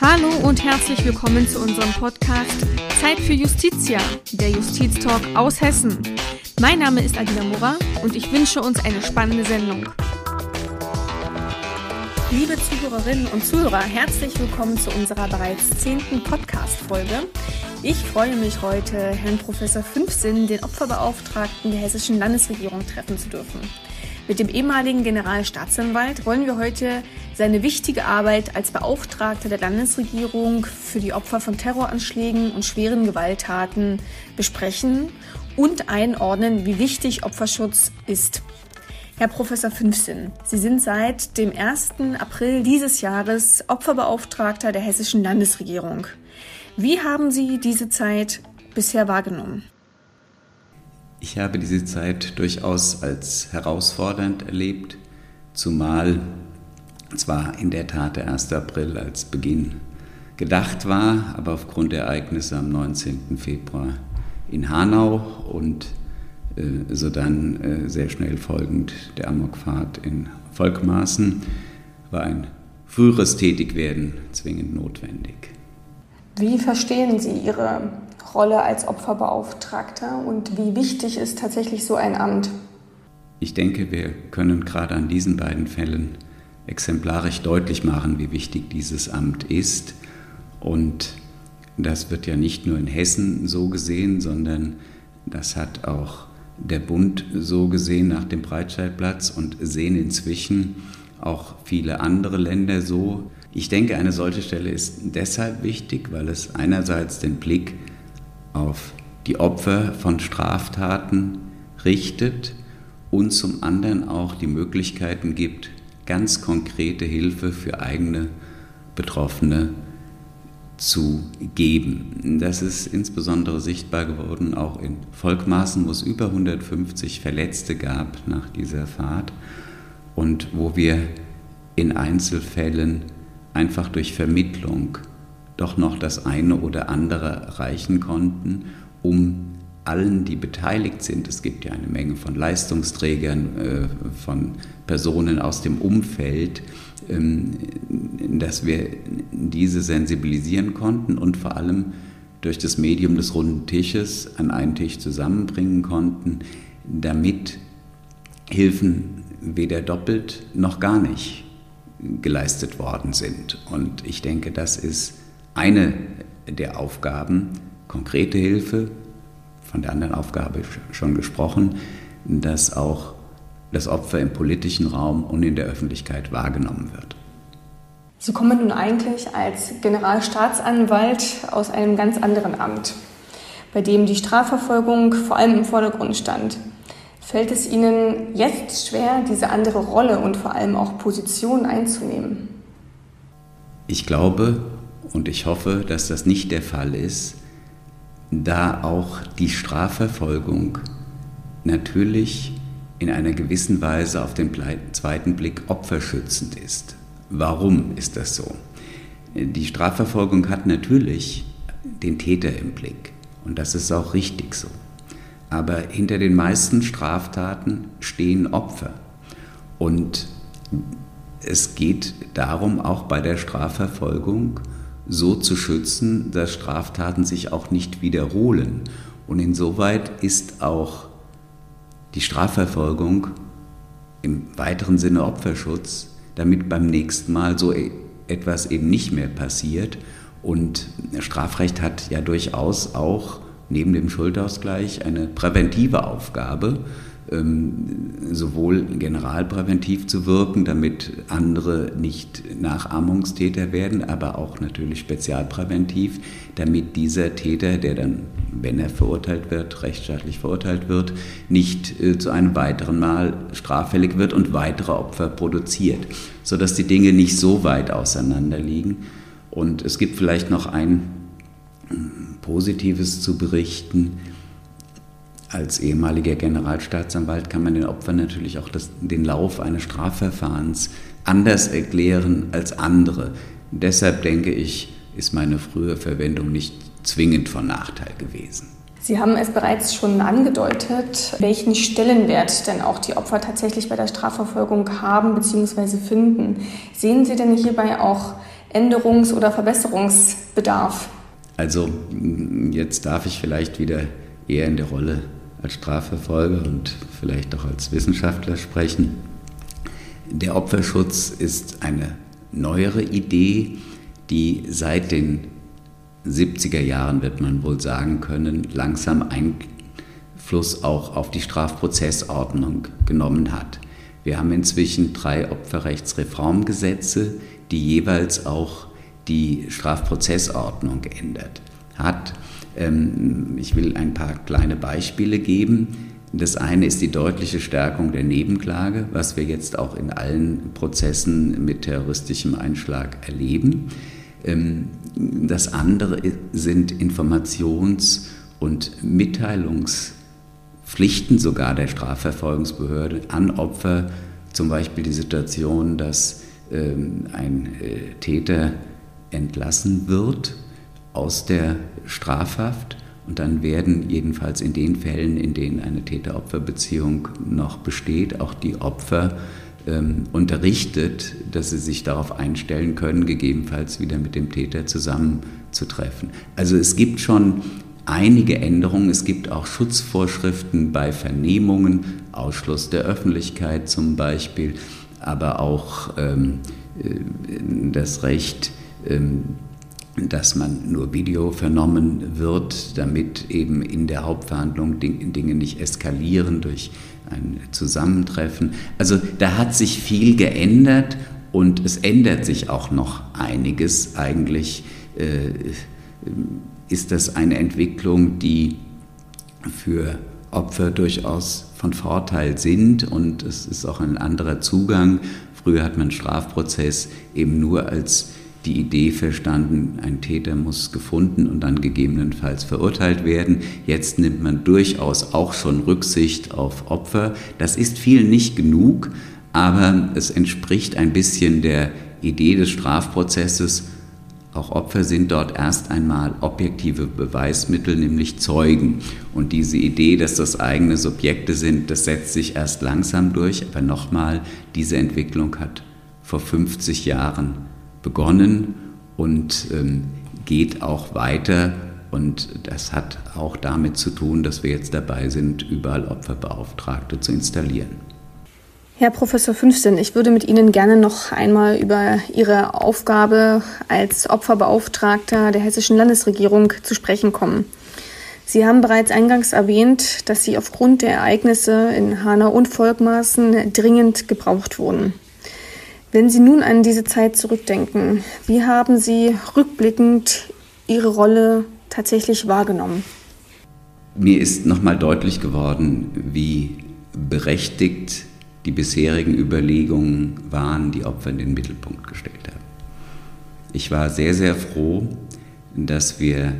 Hallo und herzlich willkommen zu unserem Podcast Zeit für Justitia, der Justiztalk aus Hessen. Mein Name ist Adina Mora und ich wünsche uns eine spannende Sendung. Liebe Zuhörerinnen und Zuhörer, herzlich willkommen zu unserer bereits zehnten Podcast-Folge. Ich freue mich heute, Herrn Professor Fünfsinn, den Opferbeauftragten der hessischen Landesregierung, treffen zu dürfen. Mit dem ehemaligen Generalstaatsanwalt wollen wir heute seine wichtige Arbeit als Beauftragter der Landesregierung für die Opfer von Terroranschlägen und schweren Gewalttaten besprechen und einordnen, wie wichtig Opferschutz ist. Herr Professor Fünfsinn, Sie sind seit dem 1. April dieses Jahres Opferbeauftragter der hessischen Landesregierung. Wie haben Sie diese Zeit bisher wahrgenommen? Ich habe diese Zeit durchaus als herausfordernd erlebt, zumal zwar in der Tat der 1. April als Beginn gedacht war, aber aufgrund der Ereignisse am 19. Februar in Hanau und äh, sodann äh, sehr schnell folgend der Amokfahrt in Volkmaßen war ein früheres Tätigwerden zwingend notwendig. Wie verstehen Sie Ihre Rolle als Opferbeauftragter und wie wichtig ist tatsächlich so ein Amt? Ich denke, wir können gerade an diesen beiden Fällen exemplarisch deutlich machen, wie wichtig dieses Amt ist. Und das wird ja nicht nur in Hessen so gesehen, sondern das hat auch der Bund so gesehen nach dem Breitscheidplatz und sehen inzwischen auch viele andere Länder so. Ich denke, eine solche Stelle ist deshalb wichtig, weil es einerseits den Blick auf die Opfer von Straftaten richtet und zum anderen auch die Möglichkeiten gibt, ganz konkrete Hilfe für eigene Betroffene zu geben. Das ist insbesondere sichtbar geworden auch in Volkmaßen, wo es über 150 Verletzte gab nach dieser Fahrt und wo wir in Einzelfällen einfach durch Vermittlung doch noch das eine oder andere erreichen konnten, um allen, die beteiligt sind, es gibt ja eine Menge von Leistungsträgern, äh, von Personen aus dem Umfeld, ähm, dass wir diese sensibilisieren konnten und vor allem durch das Medium des runden Tisches an einen Tisch zusammenbringen konnten, damit Hilfen weder doppelt noch gar nicht geleistet worden sind. Und ich denke, das ist eine der Aufgaben, konkrete Hilfe, von der anderen Aufgabe schon gesprochen, dass auch das Opfer im politischen Raum und in der Öffentlichkeit wahrgenommen wird. Sie kommen nun eigentlich als Generalstaatsanwalt aus einem ganz anderen Amt, bei dem die Strafverfolgung vor allem im Vordergrund stand. Fällt es Ihnen jetzt schwer, diese andere Rolle und vor allem auch Position einzunehmen? Ich glaube, und ich hoffe, dass das nicht der Fall ist, da auch die Strafverfolgung natürlich in einer gewissen Weise auf den zweiten Blick opferschützend ist. Warum ist das so? Die Strafverfolgung hat natürlich den Täter im Blick und das ist auch richtig so. Aber hinter den meisten Straftaten stehen Opfer und es geht darum, auch bei der Strafverfolgung so zu schützen, dass Straftaten sich auch nicht wiederholen. Und insoweit ist auch die Strafverfolgung im weiteren Sinne Opferschutz, damit beim nächsten Mal so e-, etwas eben nicht mehr passiert. Und Strafrecht hat ja durchaus auch neben dem Schuldausgleich eine präventive Aufgabe. Ähm, sowohl generalpräventiv zu wirken, damit andere nicht Nachahmungstäter werden, aber auch natürlich spezialpräventiv, damit dieser Täter, der dann, wenn er verurteilt wird, rechtsstaatlich verurteilt wird, nicht äh, zu einem weiteren Mal straffällig wird und weitere Opfer produziert, sodass die Dinge nicht so weit auseinander liegen. Und es gibt vielleicht noch ein hm, Positives zu berichten als ehemaliger Generalstaatsanwalt kann man den Opfern natürlich auch das, den Lauf eines Strafverfahrens anders erklären als andere. Deshalb denke ich, ist meine frühe Verwendung nicht zwingend von Nachteil gewesen. Sie haben es bereits schon angedeutet, welchen Stellenwert denn auch die Opfer tatsächlich bei der Strafverfolgung haben bzw. finden. Sehen Sie denn hierbei auch Änderungs- oder Verbesserungsbedarf? Also jetzt darf ich vielleicht wieder eher in der Rolle als Strafverfolger und vielleicht auch als Wissenschaftler sprechen. Der Opferschutz ist eine neuere Idee, die seit den 70er Jahren, wird man wohl sagen können, langsam Einfluss auch auf die Strafprozessordnung genommen hat. Wir haben inzwischen drei Opferrechtsreformgesetze, die jeweils auch die Strafprozessordnung geändert hat. Ähm, ich will ein paar kleine Beispiele geben. Das eine ist die deutliche Stärkung der Nebenklage, was wir jetzt auch in allen Prozessen mit terroristischem Einschlag erleben. Ähm, das andere sind Informations- und Mitteilungspflichten sogar der Strafverfolgungsbehörde an Opfer, zum Beispiel die Situation, dass ähm, ein äh, Täter entlassen wird aus der Strafhaft und dann werden jedenfalls in den Fällen, in denen eine Täter-Opfer-Beziehung noch besteht, auch die Opfer ähm, unterrichtet, dass sie sich darauf einstellen können, gegebenenfalls wieder mit dem Täter zusammenzutreffen. Also es gibt schon einige Änderungen. Es gibt auch Schutzvorschriften bei Vernehmungen, Ausschluss der Öffentlichkeit zum Beispiel, aber auch ähm, äh, das Recht, ähm, dass man nur Video vernommen wird, damit eben in der Hauptverhandlung Dinge nicht eskalieren durch ein Zusammentreffen. Also da hat sich viel geändert und es ändert sich auch noch einiges. Eigentlich äh, ist das eine Entwicklung, die für Opfer durchaus von Vorteil sind und es ist auch ein anderer Zugang. Früher hat man Strafprozess eben nur als die Idee verstanden, ein Täter muss gefunden und dann gegebenenfalls verurteilt werden. Jetzt nimmt man durchaus auch schon Rücksicht auf Opfer. Das ist viel nicht genug, aber es entspricht ein bisschen der Idee des Strafprozesses. Auch Opfer sind dort erst einmal objektive Beweismittel, nämlich Zeugen. Und diese Idee, dass das eigene Subjekte sind, das setzt sich erst langsam durch. Aber nochmal, diese Entwicklung hat vor 50 Jahren begonnen und ähm, geht auch weiter. Und das hat auch damit zu tun, dass wir jetzt dabei sind, überall Opferbeauftragte zu installieren. Herr Professor Fünfsinn, ich würde mit Ihnen gerne noch einmal über Ihre Aufgabe als Opferbeauftragter der hessischen Landesregierung zu sprechen kommen. Sie haben bereits eingangs erwähnt, dass Sie aufgrund der Ereignisse in Hanau und Volkmaßen dringend gebraucht wurden. Wenn Sie nun an diese Zeit zurückdenken, wie haben Sie rückblickend Ihre Rolle tatsächlich wahrgenommen? Mir ist nochmal deutlich geworden, wie berechtigt die bisherigen Überlegungen waren, die Opfer in den Mittelpunkt gestellt haben. Ich war sehr, sehr froh, dass wir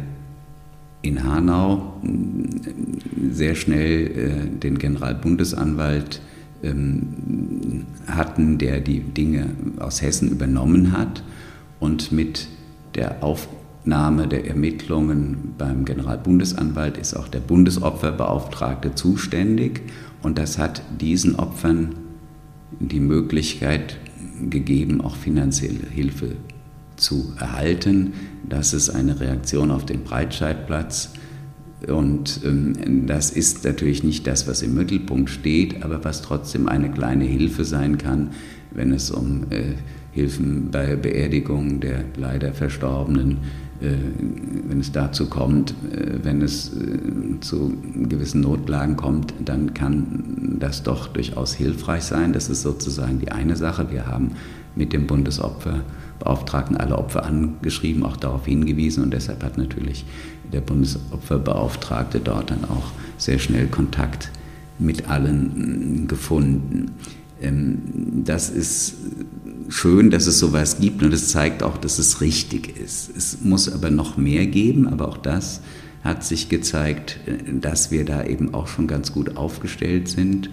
in Hanau sehr schnell äh, den Generalbundesanwalt ähm, hatten, der die Dinge aus Hessen übernommen hat und mit der Aufnahme der Ermittlungen beim Generalbundesanwalt ist auch der Bundesopferbeauftragte zuständig und das hat diesen Opfern die Möglichkeit gegeben, auch finanzielle Hilfe zu erhalten. Das ist eine Reaktion auf den Breitscheidplatz und ähm, das ist natürlich nicht das, was im Mittelpunkt steht, aber was trotzdem eine kleine Hilfe sein kann, wenn es um äh, Hilfen bei Beerdigung der leider Verstorbenen, äh, wenn es dazu kommt, äh, wenn es äh, zu gewissen Notlagen kommt, dann kann das doch durchaus hilfreich sein. Das ist sozusagen die eine Sache. Wir haben mit dem Bundesopferbeauftragten alle Opfer angeschrieben, auch darauf hingewiesen und deshalb hat natürlich der Bundesopferbeauftragte dort dann auch sehr schnell Kontakt mit allen mm, gefunden. Ähm, das ist schön, dass es sowas gibt und es zeigt auch, dass es richtig ist. Es muss aber noch mehr geben, aber auch das hat sich gezeigt, äh, dass wir da eben auch schon ganz gut aufgestellt sind.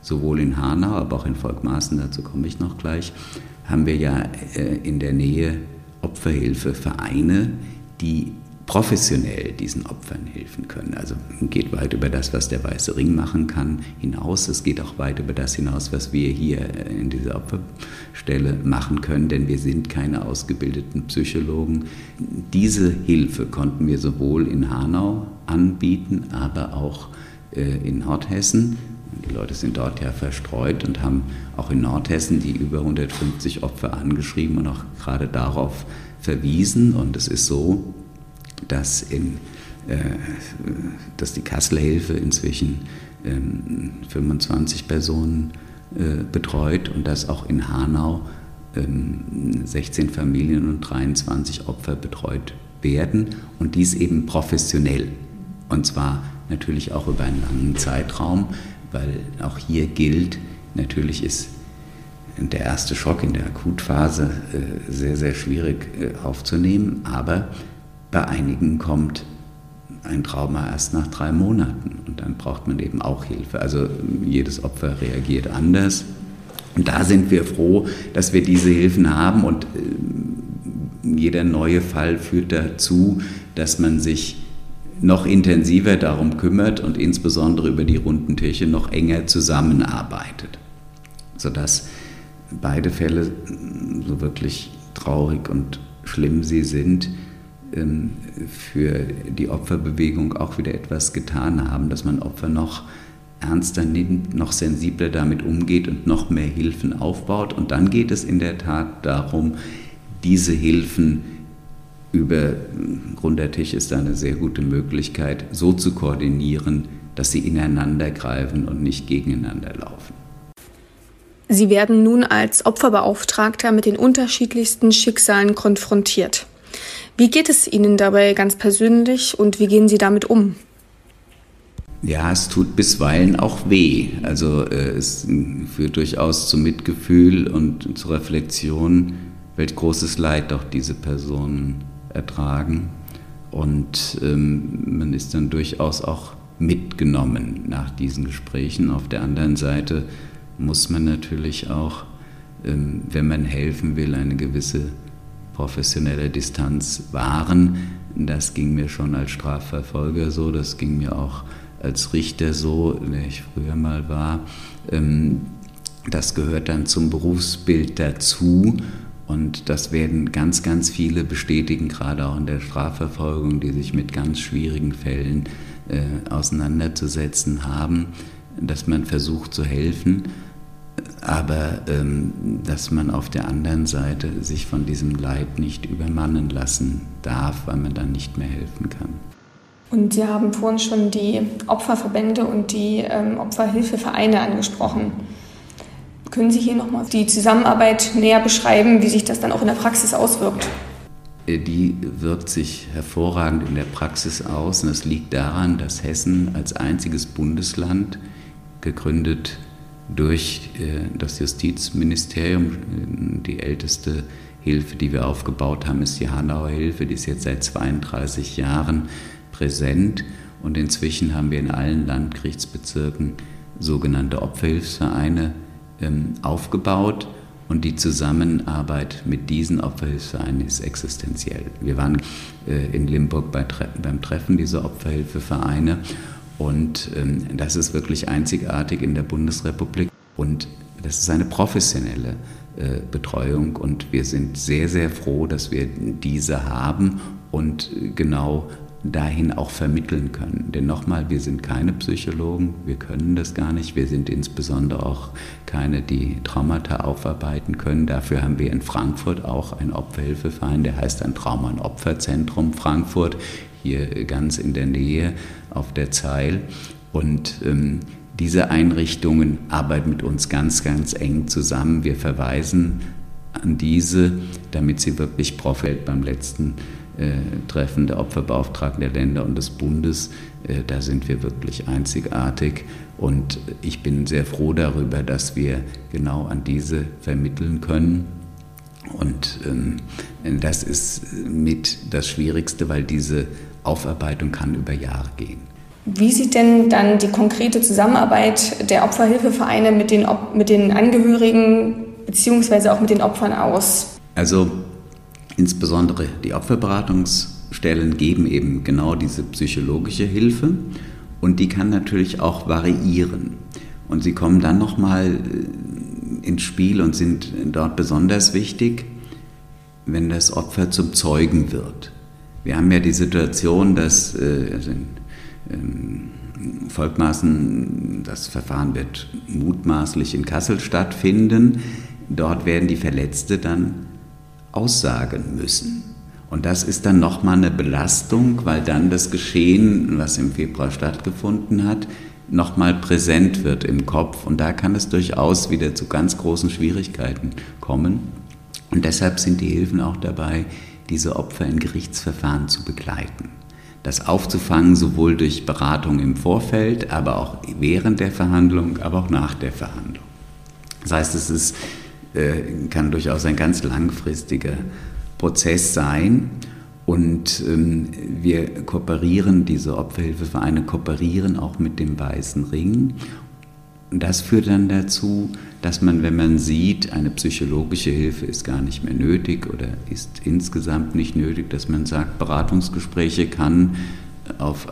Sowohl in Hanau, aber auch in Volkmaßen, dazu komme ich noch gleich, haben wir ja äh, in der Nähe Opferhilfevereine, die professionell diesen Opfern helfen können. Also geht weit über das, was der Weiße Ring machen kann, hinaus. Es geht auch weit über das hinaus, was wir hier in dieser Opferstelle machen können, denn wir sind keine ausgebildeten Psychologen. Diese Hilfe konnten wir sowohl in Hanau anbieten, aber auch äh, in Nordhessen. Die Leute sind dort ja verstreut und haben auch in Nordhessen die über 150 Opfer angeschrieben und auch gerade darauf verwiesen. Und es ist so, dass, in, äh, dass die Kasseler Hilfe inzwischen ähm, 25 Personen äh, betreut und dass auch in Hanau ähm, 16 Familien und 23 Opfer betreut werden und dies eben professionell. Und zwar natürlich auch über einen langen Zeitraum, weil auch hier gilt, natürlich ist der erste Schock in der Akutphase äh, sehr, sehr schwierig äh, aufzunehmen, aber bei einigen kommt ein Trauma erst nach drei Monaten und dann braucht man eben auch Hilfe. Also jedes Opfer reagiert anders. Und da sind wir froh, dass wir diese Hilfen haben und äh, jeder neue Fall führt dazu, dass man sich noch intensiver darum kümmert und insbesondere über die runden Tische noch enger zusammenarbeitet, sodass beide Fälle, so wirklich traurig und schlimm sie sind, für die Opferbewegung auch wieder etwas getan haben, dass man Opfer noch ernster nimmt, noch sensibler damit umgeht und noch mehr Hilfen aufbaut. Und dann geht es in der Tat darum, diese Hilfen über runder Tisch ist da eine sehr gute Möglichkeit, so zu koordinieren, dass sie ineinander greifen und nicht gegeneinander laufen. Sie werden nun als Opferbeauftragter mit den unterschiedlichsten Schicksalen konfrontiert. Wie geht es Ihnen dabei ganz persönlich und wie gehen Sie damit um? Ja, es tut bisweilen auch weh. Also äh, es führt durchaus zu Mitgefühl und zur Reflexion, welch großes Leid doch diese Personen ertragen. Und ähm, man ist dann durchaus auch mitgenommen nach diesen Gesprächen. Auf der anderen Seite muss man natürlich auch, ähm, wenn man helfen will, eine gewisse professionelle Distanz wahren. Das ging mir schon als Strafverfolger so, das ging mir auch als Richter so, der ich früher mal war. Ähm, das gehört dann zum Berufsbild dazu und das werden ganz, ganz viele bestätigen, gerade auch in der Strafverfolgung, die sich mit ganz schwierigen Fällen äh, auseinanderzusetzen haben, dass man versucht zu helfen aber ähm, dass man auf der anderen Seite sich von diesem Leid nicht übermannen lassen darf, weil man dann nicht mehr helfen kann. Und Sie haben vorhin schon die Opferverbände und die ähm, Opferhilfevereine angesprochen. Können Sie hier nochmal die Zusammenarbeit näher beschreiben, wie sich das dann auch in der Praxis auswirkt? Äh, die wirkt sich hervorragend in der Praxis aus und es liegt daran, dass Hessen als einziges Bundesland gegründet durch äh, das Justizministerium. Die älteste Hilfe, die wir aufgebaut haben, ist die Hanauer Hilfe. Die ist jetzt seit 32 Jahren präsent. Und inzwischen haben wir in allen Landgerichtsbezirken sogenannte Opferhilfsvereine ähm, aufgebaut. Und die Zusammenarbeit mit diesen Opferhilfsvereinen ist existenziell. Wir waren äh, in Limburg bei, beim Treffen dieser Opferhilfevereine und ähm, das ist wirklich einzigartig in der Bundesrepublik. Und das ist eine professionelle äh, Betreuung. Und wir sind sehr, sehr froh, dass wir diese haben und genau dahin auch vermitteln können. Denn nochmal, wir sind keine Psychologen, wir können das gar nicht. Wir sind insbesondere auch keine, die Traumata aufarbeiten können. Dafür haben wir in Frankfurt auch einen Opferhilfeverein, der heißt ein Trauma- und Opferzentrum Frankfurt hier ganz in der Nähe auf der Zeil. Und ähm, diese Einrichtungen arbeiten mit uns ganz, ganz eng zusammen. Wir verweisen an diese, damit sie wirklich profitiert beim letzten Treffen der Opferbeauftragten der Länder und des Bundes. Äh, da sind wir wirklich einzigartig. Und ich bin sehr froh darüber, dass wir genau an diese vermitteln können. Und ähm, das ist mit das Schwierigste, weil diese Aufarbeitung kann über Jahre gehen. Wie sieht denn dann die konkrete Zusammenarbeit der Opferhilfevereine mit den, mit den Angehörigen bzw. auch mit den Opfern aus? Also insbesondere die Opferberatungsvereine Beratungsstellen geben eben genau diese psychologische Hilfe und die kann natürlich auch variieren. Und sie kommen dann nochmal äh, ins Spiel und sind dort besonders wichtig, wenn das Opfer zum Zeugen wird. Wir haben ja die Situation, dass äh, also in, ähm, Volkmaßen, das Verfahren wird mutmaßlich in Kassel stattfinden. Dort werden die Verletzte dann aussagen müssen. Und das ist dann nochmal eine Belastung, weil dann das Geschehen, was im Februar stattgefunden hat, nochmal präsent wird im Kopf. Und da kann es durchaus wieder zu ganz großen Schwierigkeiten kommen. Und deshalb sind die Hilfen auch dabei, diese Opfer in Gerichtsverfahren zu begleiten. Das aufzufangen, sowohl durch Beratung im Vorfeld, aber auch während der Verhandlung, aber auch nach der Verhandlung. Das heißt, es ist, äh, kann durchaus ein ganz langfristiger Prozess sein. Und ähm, wir kooperieren, diese Opferhilfevereine kooperieren auch mit dem Weißen Ring. Und das führt dann dazu, dass man, wenn man sieht, eine psychologische Hilfe ist gar nicht mehr nötig oder ist insgesamt nicht nötig, dass man sagt, Beratungsgespräche kann auf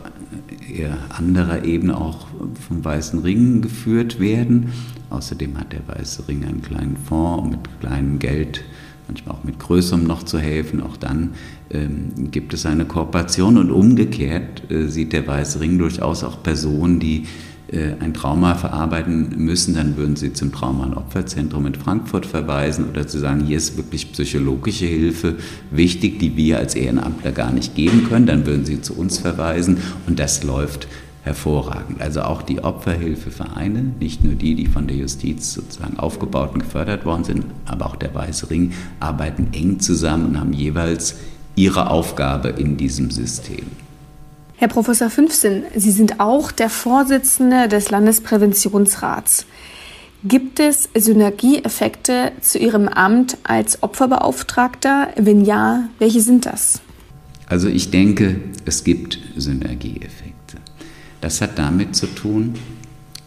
eher anderer Ebene auch vom Weißen Ring geführt werden. Außerdem hat der Weiße Ring einen kleinen Fonds, um mit kleinem Geld manchmal auch mit Größerem noch zu helfen. Auch dann ähm, gibt es eine Kooperation und umgekehrt äh, sieht der Weiße Ring durchaus auch Personen, die ein Trauma verarbeiten müssen, dann würden sie zum Trauma- und Opferzentrum in Frankfurt verweisen oder zu sagen, hier ist wirklich psychologische Hilfe wichtig, die wir als Ehrenamtler gar nicht geben können, dann würden sie zu uns verweisen und das läuft hervorragend. Also auch die Opferhilfevereine, nicht nur die, die von der Justiz sozusagen aufgebaut und gefördert worden sind, aber auch der Weiße Ring, arbeiten eng zusammen und haben jeweils ihre Aufgabe in diesem System. Herr Professor Fünfsinn, Sie sind auch der Vorsitzende des Landespräventionsrats. Gibt es Synergieeffekte zu Ihrem Amt als Opferbeauftragter? Wenn ja, welche sind das? Also ich denke, es gibt Synergieeffekte. Das hat damit zu tun,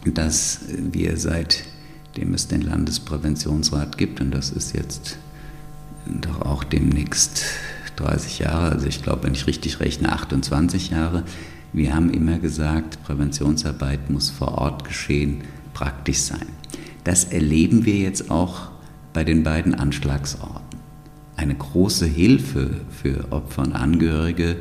dass wir seitdem es den Landespräventionsrat gibt, und das ist jetzt doch auch demnächst 30 Jahre, also ich glaube, wenn ich richtig rechne, 28 Jahre, wir haben immer gesagt, Präventionsarbeit muss vor Ort geschehen, praktisch sein. Das erleben wir jetzt auch bei den beiden Anschlagsorten. Eine große Hilfe für Opfer und Angehörige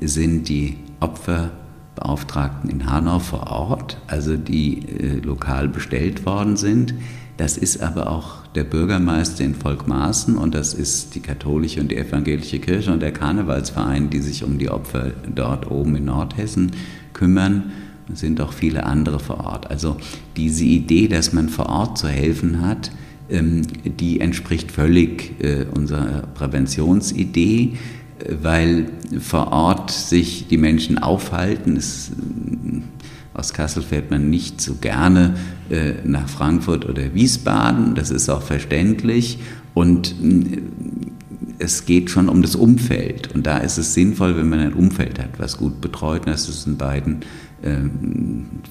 sind die Opfer Beauftragten in Hanau vor Ort, also die äh, lokal bestellt worden sind. Das ist aber auch der Bürgermeister in Volkmaßen und das ist die katholische und die evangelische Kirche und der Karnevalsverein, die sich um die Opfer dort oben in Nordhessen kümmern. Es sind auch viele andere vor Ort. Also diese Idee, dass man vor Ort zu helfen hat, ähm, die entspricht völlig äh, unserer Präventionsidee weil vor Ort sich die Menschen aufhalten. Es, aus Kassel fährt man nicht so gerne äh, nach Frankfurt oder Wiesbaden, das ist auch verständlich. Und äh, es geht schon um das Umfeld. Und da ist es sinnvoll, wenn man ein Umfeld hat, was gut betreut. Das ist in beiden äh,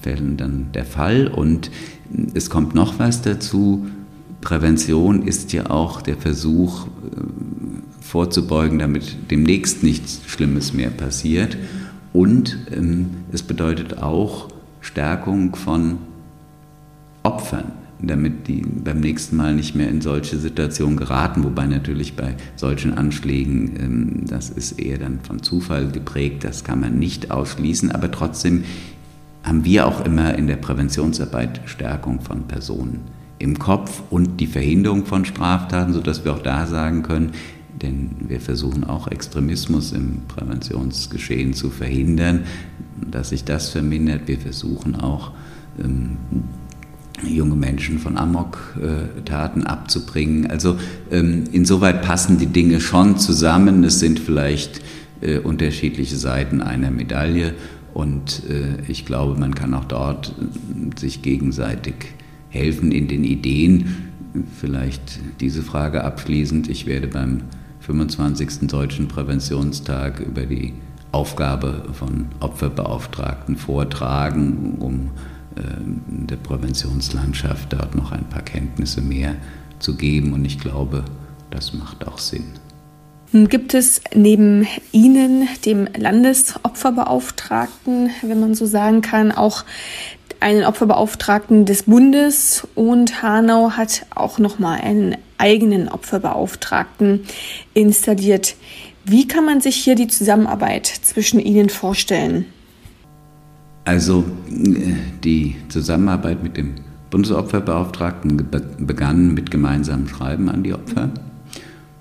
Fällen dann der Fall. Und es kommt noch was dazu. Prävention ist ja auch der Versuch, vorzubeugen, damit demnächst nichts Schlimmes mehr passiert. Und ähm, es bedeutet auch Stärkung von Opfern, damit die beim nächsten Mal nicht mehr in solche Situationen geraten. Wobei natürlich bei solchen Anschlägen, ähm, das ist eher dann von Zufall geprägt, das kann man nicht ausschließen. Aber trotzdem haben wir auch immer in der Präventionsarbeit Stärkung von Personen im Kopf und die Verhinderung von Straftaten, sodass wir auch da sagen können, denn wir versuchen auch Extremismus im Präventionsgeschehen zu verhindern, dass sich das vermindert. Wir versuchen auch ähm, junge Menschen von Amok-Taten abzubringen. Also ähm, insoweit passen die Dinge schon zusammen. Es sind vielleicht äh, unterschiedliche Seiten einer Medaille und äh, ich glaube, man kann auch dort äh, sich gegenseitig helfen in den Ideen. Vielleicht diese Frage abschließend. Ich werde beim 25. Deutschen Präventionstag über die Aufgabe von Opferbeauftragten vortragen, um äh, der Präventionslandschaft dort noch ein paar Kenntnisse mehr zu geben. Und ich glaube, das macht auch Sinn. Gibt es neben Ihnen, dem Landesopferbeauftragten, wenn man so sagen kann, auch einen Opferbeauftragten des Bundes und Hanau hat auch nochmal einen eigenen Opferbeauftragten installiert. Wie kann man sich hier die Zusammenarbeit zwischen Ihnen vorstellen? Also die Zusammenarbeit mit dem Bundesopferbeauftragten begann mit gemeinsamem Schreiben an die Opfer.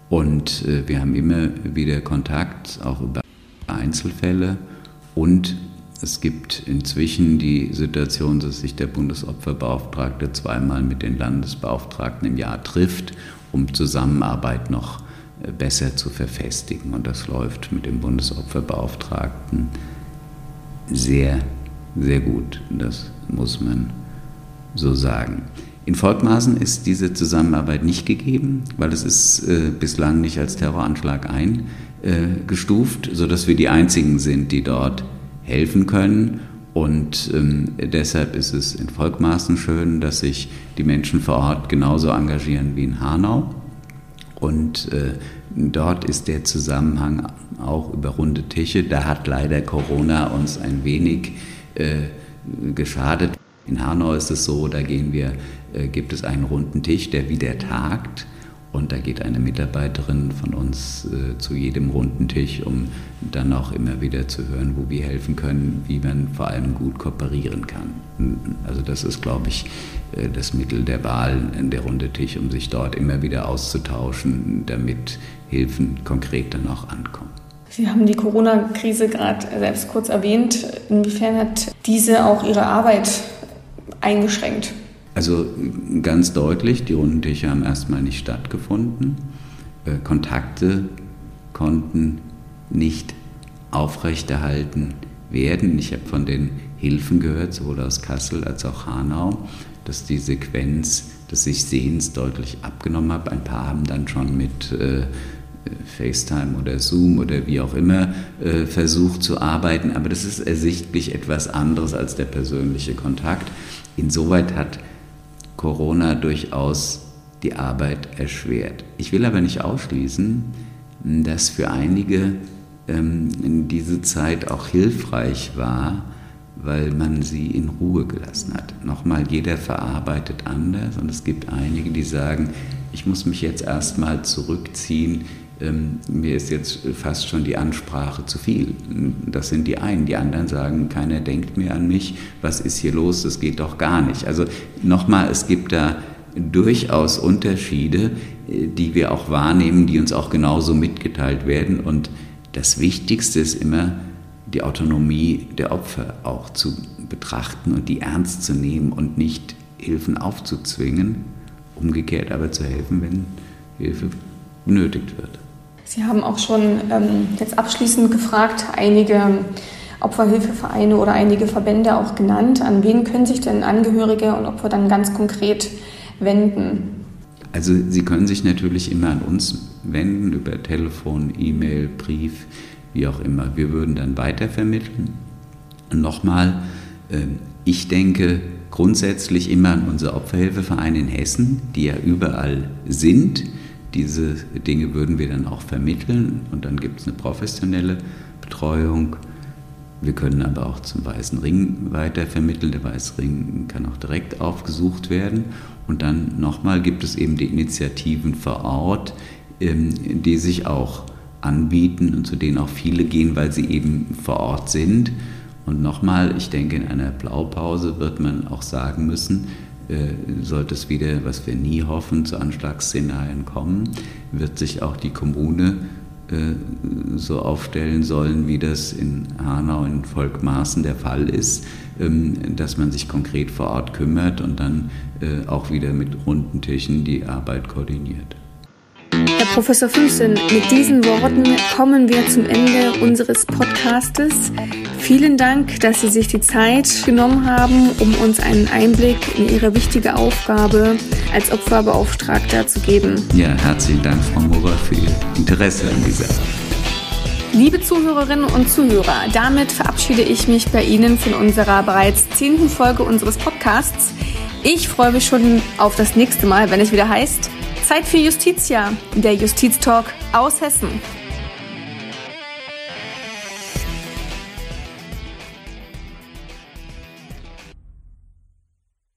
Und äh, wir haben immer wieder Kontakt, auch über Einzelfälle. Und es gibt inzwischen die Situation, dass sich der Bundesopferbeauftragte zweimal mit den Landesbeauftragten im Jahr trifft, um Zusammenarbeit noch äh, besser zu verfestigen. Und das läuft mit dem Bundesopferbeauftragten sehr sehr gut. Das muss man so sagen. In Volkmaßen ist diese Zusammenarbeit nicht gegeben, weil es ist äh, bislang nicht als Terroranschlag eingestuft, sodass wir die Einzigen sind, die dort helfen können. Und ähm, deshalb ist es in Volkmaßen schön, dass sich die Menschen vor Ort genauso engagieren wie in Hanau. Und äh, dort ist der Zusammenhang auch über runde Tische. Da hat leider Corona uns ein wenig äh, geschadet. In Hanau ist es so, da gehen wir, äh, gibt es einen runden Tisch, der wieder tagt. Und da geht eine Mitarbeiterin von uns äh, zu jedem runden Tisch, um dann auch immer wieder zu hören, wo wir helfen können, wie man vor allem gut kooperieren kann. Also das ist, glaube ich, äh, das Mittel der Wahl, der runde Tisch, um sich dort immer wieder auszutauschen, damit Hilfen konkret dann auch ankommen. Sie haben die Corona-Krise gerade selbst kurz erwähnt. Inwiefern hat diese auch Ihre Arbeit eingeschränkt? Also ganz deutlich, die Rundentische haben erstmal nicht stattgefunden. Äh, Kontakte konnten nicht aufrechterhalten werden. Ich habe von den Hilfen gehört, sowohl aus Kassel als auch Hanau, dass die Sequenz des Sich-Sehens deutlich abgenommen hat. Ein paar haben dann schon mit äh, FaceTime oder Zoom oder wie auch immer äh, versucht zu arbeiten, aber das ist ersichtlich etwas anderes als der persönliche Kontakt. Insoweit hat Corona durchaus die Arbeit erschwert. Ich will aber nicht ausschließen, dass für einige ähm, diese Zeit auch hilfreich war, weil man sie in Ruhe gelassen hat. Nochmal, jeder verarbeitet anders und es gibt einige, die sagen, ich muss mich jetzt erstmal zurückziehen, ähm, mir ist jetzt fast schon die Ansprache zu viel. Das sind die einen. Die anderen sagen, keiner denkt mehr an mich. Was ist hier los? Das geht doch gar nicht. Also nochmal, es gibt da durchaus Unterschiede, äh, die wir auch wahrnehmen, die uns auch genauso mitgeteilt werden. Und das Wichtigste ist immer, die Autonomie der Opfer auch zu betrachten und die ernst zu nehmen und nicht Hilfen aufzuzwingen, umgekehrt aber zu helfen, wenn Hilfe benötigt wird. Sie haben auch schon ähm, jetzt abschließend gefragt, einige Opferhilfevereine oder einige Verbände auch genannt. An wen können sich denn Angehörige und Opfer dann ganz konkret wenden? Also Sie können sich natürlich immer an uns wenden über Telefon, E-Mail, Brief, wie auch immer. Wir würden dann weitervermitteln. Und nochmal, ähm, ich denke grundsätzlich immer an unsere Opferhilfevereine in Hessen, die ja überall sind diese Dinge würden wir dann auch vermitteln und dann gibt es eine professionelle Betreuung. Wir können aber auch zum Weißen Ring weiter vermitteln. Der Weiße Ring kann auch direkt aufgesucht werden. Und dann nochmal gibt es eben die Initiativen vor Ort, ähm, die sich auch anbieten und zu denen auch viele gehen, weil sie eben vor Ort sind. Und nochmal, ich denke, in einer Blaupause wird man auch sagen müssen, sollte es wieder, was wir nie hoffen, zu Anschlagsszenarien kommen, wird sich auch die Kommune äh, so aufstellen sollen, wie das in Hanau, in Volkmaßen der Fall ist, ähm, dass man sich konkret vor Ort kümmert und dann äh, auch wieder mit runden Tischen die Arbeit koordiniert. Herr Professor Fünfsen, mit diesen Worten kommen wir zum Ende unseres Podcastes. Vielen Dank, dass Sie sich die Zeit genommen haben, um uns einen Einblick in Ihre wichtige Aufgabe als Opferbeauftragter zu geben. Ja, herzlichen Dank, Frau Murrer, für Ihr Interesse an dieser Arbeit. Liebe Zuhörerinnen und Zuhörer, damit verabschiede ich mich bei Ihnen von unserer bereits zehnten Folge unseres Podcasts. Ich freue mich schon auf das nächste Mal, wenn es wieder heißt Zeit für Justitia, der Justiztalk aus Hessen.